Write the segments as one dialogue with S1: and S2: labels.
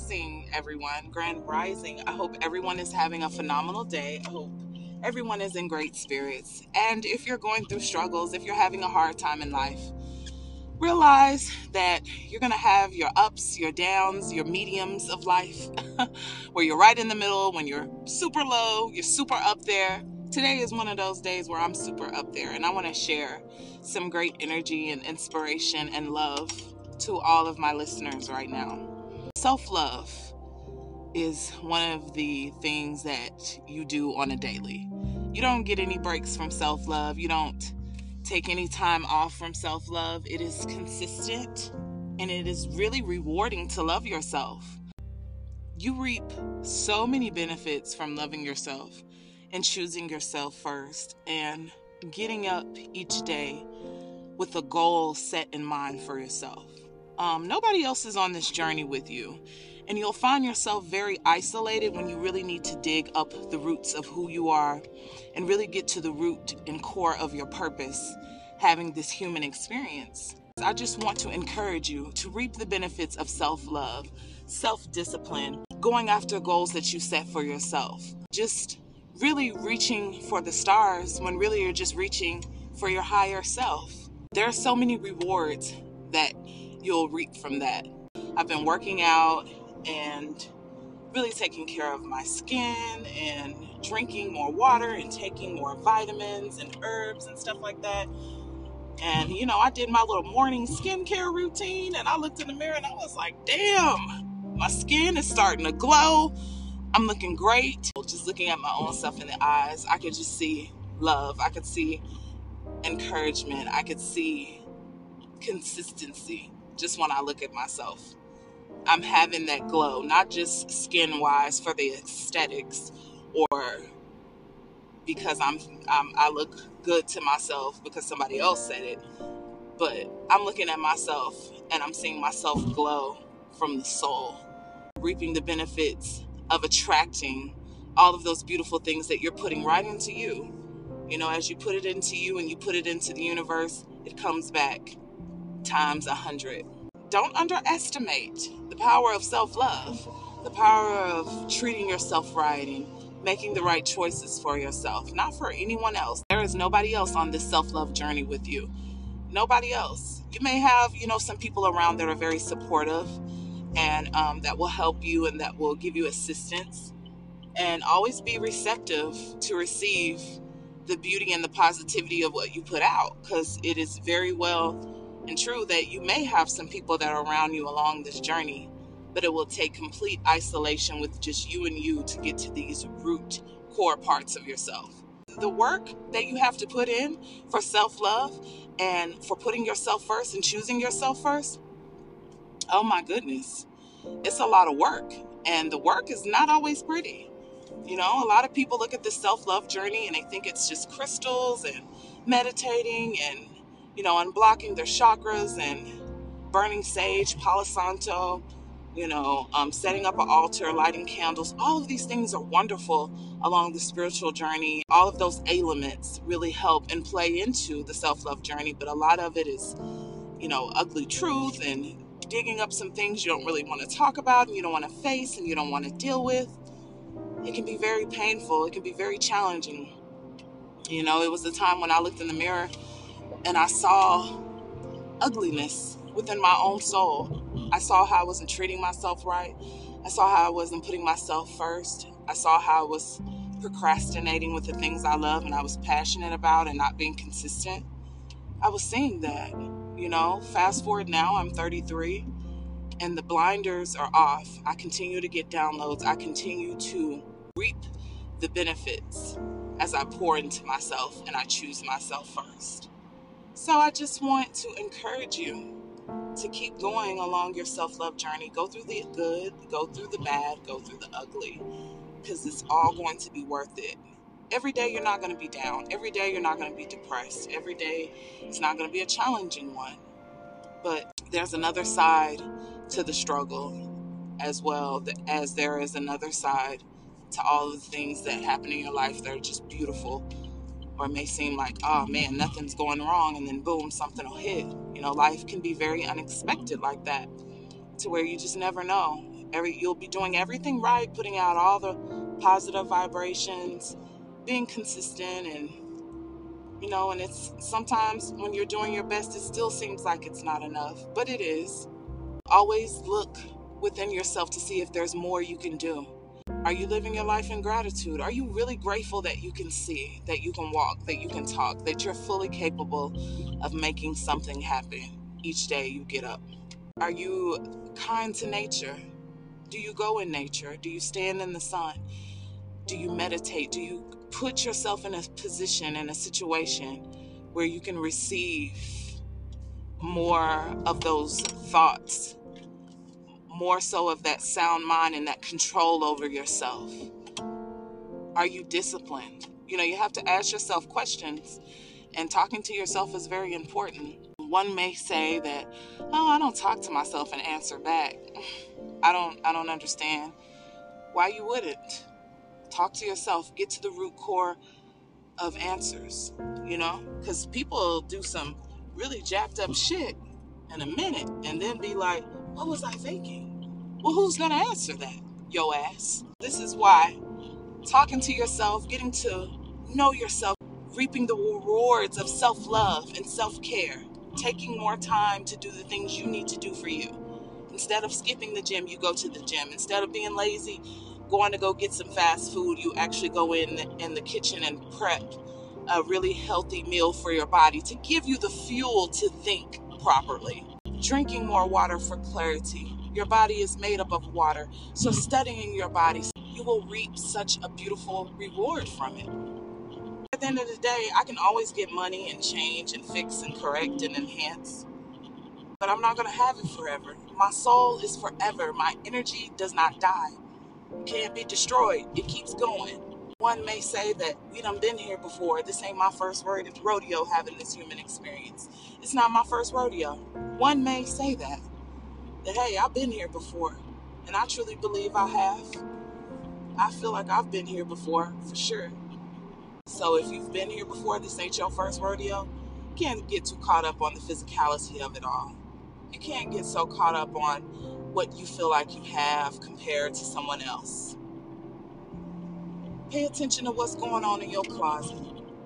S1: Rising, everyone. Grand Rising. I hope everyone is having a phenomenal day. I hope everyone is in great spirits. And if you're going through struggles, if you're having a hard time in life, realize that you're going to have your ups, your downs, your mediums of life, where you're right in the middle, when you're super low, you're super up there. Today is one of those days where I'm super up there, and I want to share some great energy and inspiration and love to all of my listeners right now. Self love is one of the things that you do on a daily. You don't get any breaks from self love. You don't take any time off from self love. It is consistent and it is really rewarding to love yourself. You reap so many benefits from loving yourself and choosing yourself first and getting up each day with a goal set in mind for yourself. Um, nobody else is on this journey with you. And you'll find yourself very isolated when you really need to dig up the roots of who you are and really get to the root and core of your purpose, having this human experience. I just want to encourage you to reap the benefits of self love, self discipline, going after goals that you set for yourself. Just really reaching for the stars when really you're just reaching for your higher self. There are so many rewards that you'll reap from that. I've been working out and really taking care of my skin and drinking more water and taking more vitamins and herbs and stuff like that. And you know, I did my little morning skincare routine and I looked in the mirror and I was like, damn, my skin is starting to glow. I'm looking great. Just looking at my own self in the eyes, I could just see love. I could see encouragement. I could see consistency just when I look at myself. I'm having that glow, not just skin wise for the aesthetics or because I'm, I'm I look good to myself because somebody else said it, but I'm looking at myself and I'm seeing myself glow from the soul, reaping the benefits of attracting all of those beautiful things that you're putting right into you. You know, as you put it into you and you put it into the universe, it comes back times a hundred. Don't underestimate the power of self love, the power of treating yourself right and making the right choices for yourself, not for anyone else. There is nobody else on this self love journey with you. Nobody else. You may have, you know, some people around that are very supportive and um, that will help you and that will give you assistance. And always be receptive to receive the beauty and the positivity of what you put out because it is very well and true that you may have some people that are around you along this journey, but it will take complete isolation with just you and you to get to these root core parts of yourself. The work that you have to put in for self love and for putting yourself first and choosing yourself first, oh my goodness, it's a lot of work. And the work is not always pretty. You know, a lot of people look at the self love journey and they think it's just crystals and meditating and you know, unblocking their chakras and burning sage, Palo Santo, you know, um, setting up an altar, lighting candles. All of these things are wonderful along the spiritual journey. All of those elements really help and play into the self love journey, but a lot of it is, you know, ugly truth and digging up some things you don't really want to talk about and you don't want to face and you don't want to deal with. It can be very painful, it can be very challenging. You know, it was the time when I looked in the mirror and I saw ugliness within my own soul. I saw how I wasn't treating myself right. I saw how I wasn't putting myself first. I saw how I was procrastinating with the things I love and I was passionate about and not being consistent. I was seeing that, you know. Fast forward now, I'm 33 and the blinders are off. I continue to get downloads. I continue to reap the benefits as I pour into myself and I choose myself first. So I just want to encourage you to keep going along your self love journey. Go through the good, go through the bad, go through the ugly, because it's all going to be worth it. Every day you're not going to be down. Every day you're not going to be depressed. Every day it's not going to be a challenging one. But there's another side to the struggle as well, as there is another side to all the things that happen in your life that are just beautiful or it may seem like, oh man, nothing's going wrong, and then boom, something will hit. You know, life can be very unexpected like that, to where you just never know. Every you'll be doing everything right, putting out all the positive vibrations, being consistent and you know, and it's sometimes when you're doing your best it still seems like it's not enough, but it is. Always look within yourself to see if there's more you can do. Are you living your life in gratitude? Are you really grateful that you can see, that you can walk, that you can talk, that you're fully capable of making something happen each day you get up? Are you kind to nature? Do you go in nature? Do you stand in the sun? Do you meditate? Do you put yourself in a position, in a situation where you can receive more of those thoughts more so of that sound mind and that control over yourself? Are you disciplined? You know, you have to ask yourself questions, and talking to yourself is very important. One may say that, "Oh, I don't talk to myself and answer back." I don't I don't understand why you wouldn't. Talk to yourself, get to the root core of answers, you know? Cuz people do some really jacked up shit in a minute and then be like, "What was I thinking?" Well, who's going to answer that? Yo ass. This is why talking to yourself, getting to know yourself, reaping the rewards of self love and self care, taking more time to do the things you need to do for you. Instead of skipping the gym, you go to the gym. Instead of being lazy, going to go get some fast food, you actually go in in the kitchen and prep a really healthy meal for your body to give you the fuel to think properly. Drinking more water for clarity, your body is made up of water. So, studying your body, you will reap such a beautiful reward from it. At the end of the day, I can always get money and change and fix and correct and enhance, but I'm not going to have it forever. My soul is forever. My energy does not die. It can't be destroyed. It keeps going. One may say that we done been here before. This ain't my first rodeo having this human experience. It's not my first rodeo. One may say that that, hey, I've been here before. And I truly believe I have. I feel like I've been here before, for sure. So if you've been here before, this ain't your first rodeo, you can't get too caught up on the physicality of it all. You can't get so caught up on what you feel like you have compared to someone else. Pay attention to what's going on in your closet.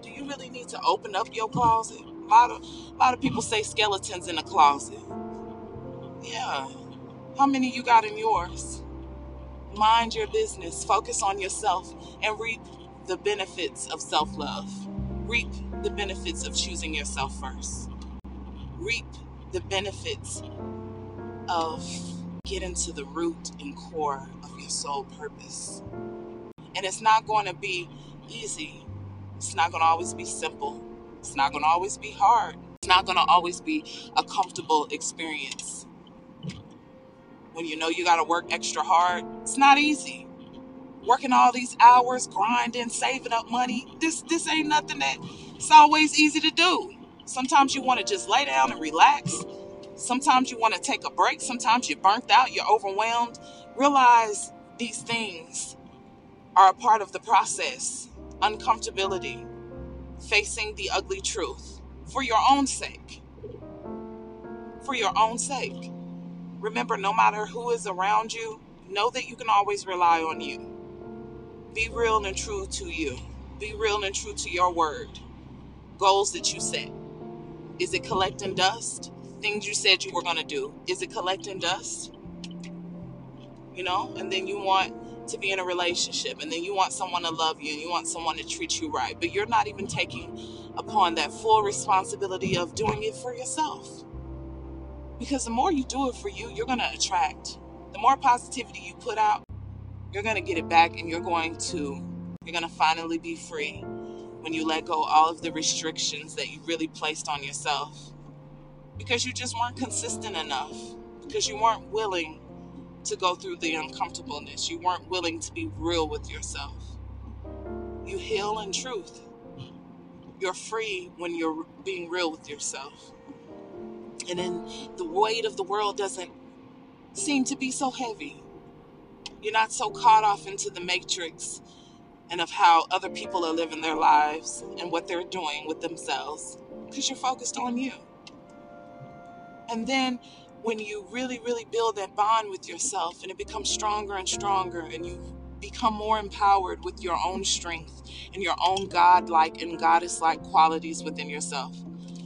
S1: Do you really need to open up your closet? A lot of, a lot of people say skeletons in the closet. Yeah. How many you got in yours? Mind your business, focus on yourself, and reap the benefits of self love. Reap the benefits of choosing yourself first. Reap the benefits of getting to the root and core of your soul purpose. And it's not going to be easy. It's not going to always be simple. It's not going to always be hard. It's not going to always be a comfortable experience when you know you got to work extra hard. It's not easy. Working all these hours, grinding, saving up money. This this ain't nothing that it's always easy to do. Sometimes you want to just lay down and relax. Sometimes you want to take a break. Sometimes you're burnt out, you're overwhelmed. Realize these things are a part of the process. Uncomfortability, facing the ugly truth for your own sake. For your own sake. Remember, no matter who is around you, know that you can always rely on you. Be real and true to you. Be real and true to your word. Goals that you set. Is it collecting dust? Things you said you were going to do. Is it collecting dust? You know, and then you want to be in a relationship and then you want someone to love you and you want someone to treat you right, but you're not even taking upon that full responsibility of doing it for yourself. Because the more you do it for you, you're going to attract. The more positivity you put out, you're going to get it back and you're going to you're going to finally be free when you let go all of the restrictions that you really placed on yourself. Because you just weren't consistent enough. Because you weren't willing to go through the uncomfortableness. You weren't willing to be real with yourself. You heal in truth. You're free when you're being real with yourself and then the weight of the world doesn't seem to be so heavy. You're not so caught off into the matrix and of how other people are living their lives and what they're doing with themselves because you're focused on you. And then when you really, really build that bond with yourself and it becomes stronger and stronger and you become more empowered with your own strength and your own God-like and goddess-like qualities within yourself.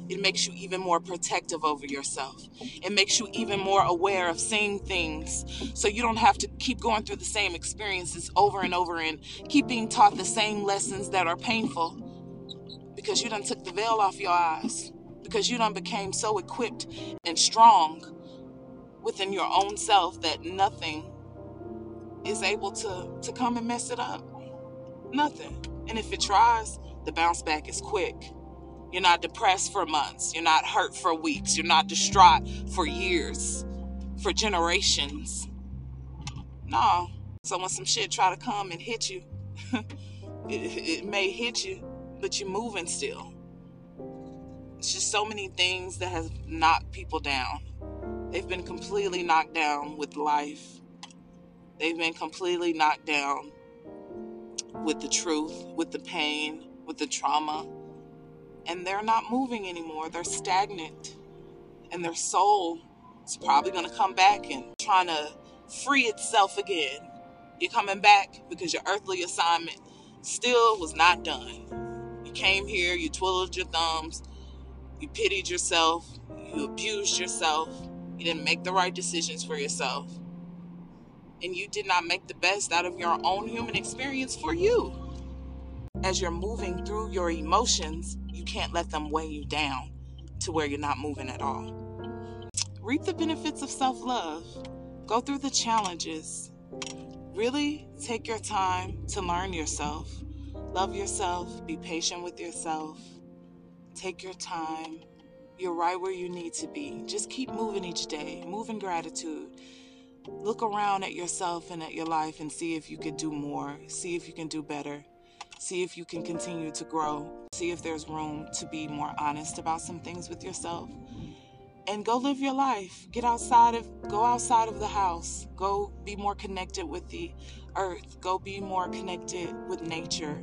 S1: It makes you even more protective over yourself. It makes you even more aware of seeing things so you don't have to keep going through the same experiences over and over and keep being taught the same lessons that are painful because you done took the veil off your eyes because you done became so equipped and strong within your own self that nothing is able to to come and mess it up. Nothing. And if it tries, the bounce back is quick. You're not depressed for months. You're not hurt for weeks. You're not distraught for years, for generations. No. So when some shit try to come and hit you, it, it may hit you, but you're moving still. It's just so many things that have knocked people down. They've been completely knocked down with life. They've been completely knocked down with the truth, with the pain, with the trauma. And they're not moving anymore. They're stagnant. And their soul is probably going to come back and trying to free itself again. You're coming back because your earthly assignment still was not done. You came here, you twiddled your thumbs, you pitied yourself, you abused yourself, you didn't make the right decisions for yourself and you did not make the best out of your own human experience for you. As you're moving through your emotions, you can't let them weigh you down to where you're not moving at all. Reap the benefits of self love, go through the challenges. Really take your time to learn yourself, love yourself, be patient with yourself. Take your time. You're right where you need to be. Just keep moving each day. Move in gratitude look around at yourself and at your life and see if you could do more, see if you can do better, see if you can continue to grow, see if there's room to be more honest about some things with yourself. And go live your life. Get outside of go outside of the house. Go be more connected with the earth. Go be more connected with nature.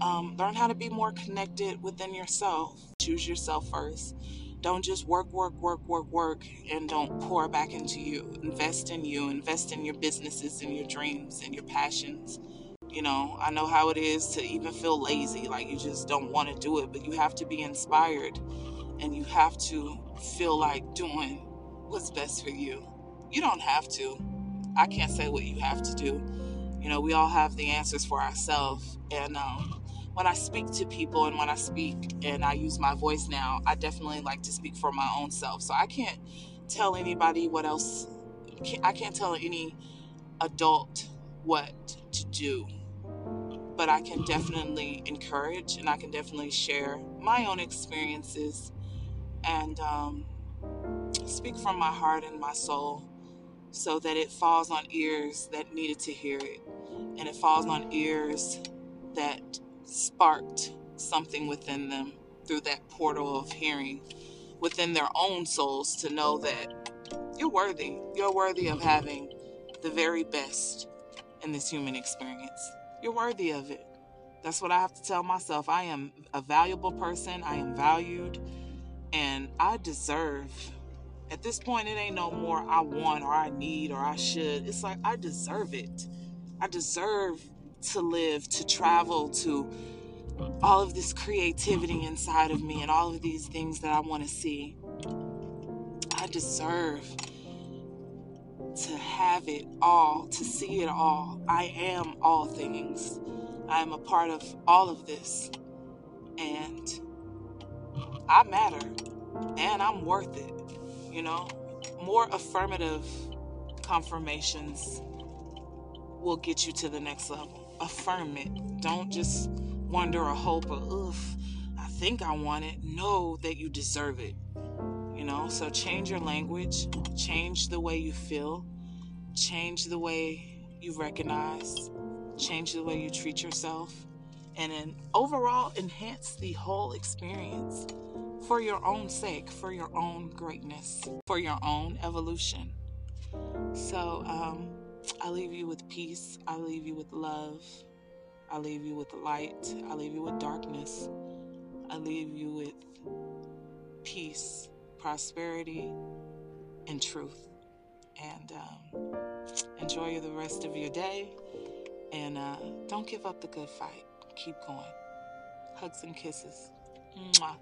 S1: Um, learn how to be more connected within yourself. Choose yourself first. Don't just work, work, work, work, work, and don't pour back into you. Invest in you, invest in your businesses and your dreams and your passions. You know, I know how it is to even feel lazy, like you just don't want to do it, but you have to be inspired and you have to feel like doing what's best for you. You don't have to. I can't say what you have to do. You know, we all have the answers for ourselves. And um, when I speak to people and when I speak and I use my voice now, I definitely like to speak for my own self. So I can't tell anybody what else, I can't tell any adult what to do. But I can definitely encourage and I can definitely share my own experiences and um, speak from my heart and my soul so that it falls on ears that needed to hear it and it falls on ears that sparked something within them through that portal of hearing within their own souls to know that you're worthy. You're worthy of having the very best in this human experience. You're worthy of it. That's what I have to tell myself. I am a valuable person. I am valued and I deserve. At this point, it ain't no more I want or I need or I should. It's like I deserve it. I deserve to live, to travel, to all of this creativity inside of me and all of these things that I want to see. I deserve to have it all, to see it all. I am all things. I am a part of all of this. And I matter. And I'm worth it. You know, more affirmative confirmations will get you to the next level affirm it. Don't just wonder or hope or, oof, I think I want it. Know that you deserve it. Know, so change your language, change the way you feel, change the way you recognize, change the way you treat yourself, and then overall enhance the whole experience for your own sake, for your own greatness, for your own evolution. So, um, I leave you with peace. I leave you with love. I leave you with light. I leave you with darkness. I leave you with peace, prosperity, and truth. And um, enjoy the rest of your day. And uh, don't give up the good fight. Keep going. Hugs and kisses. Mwah.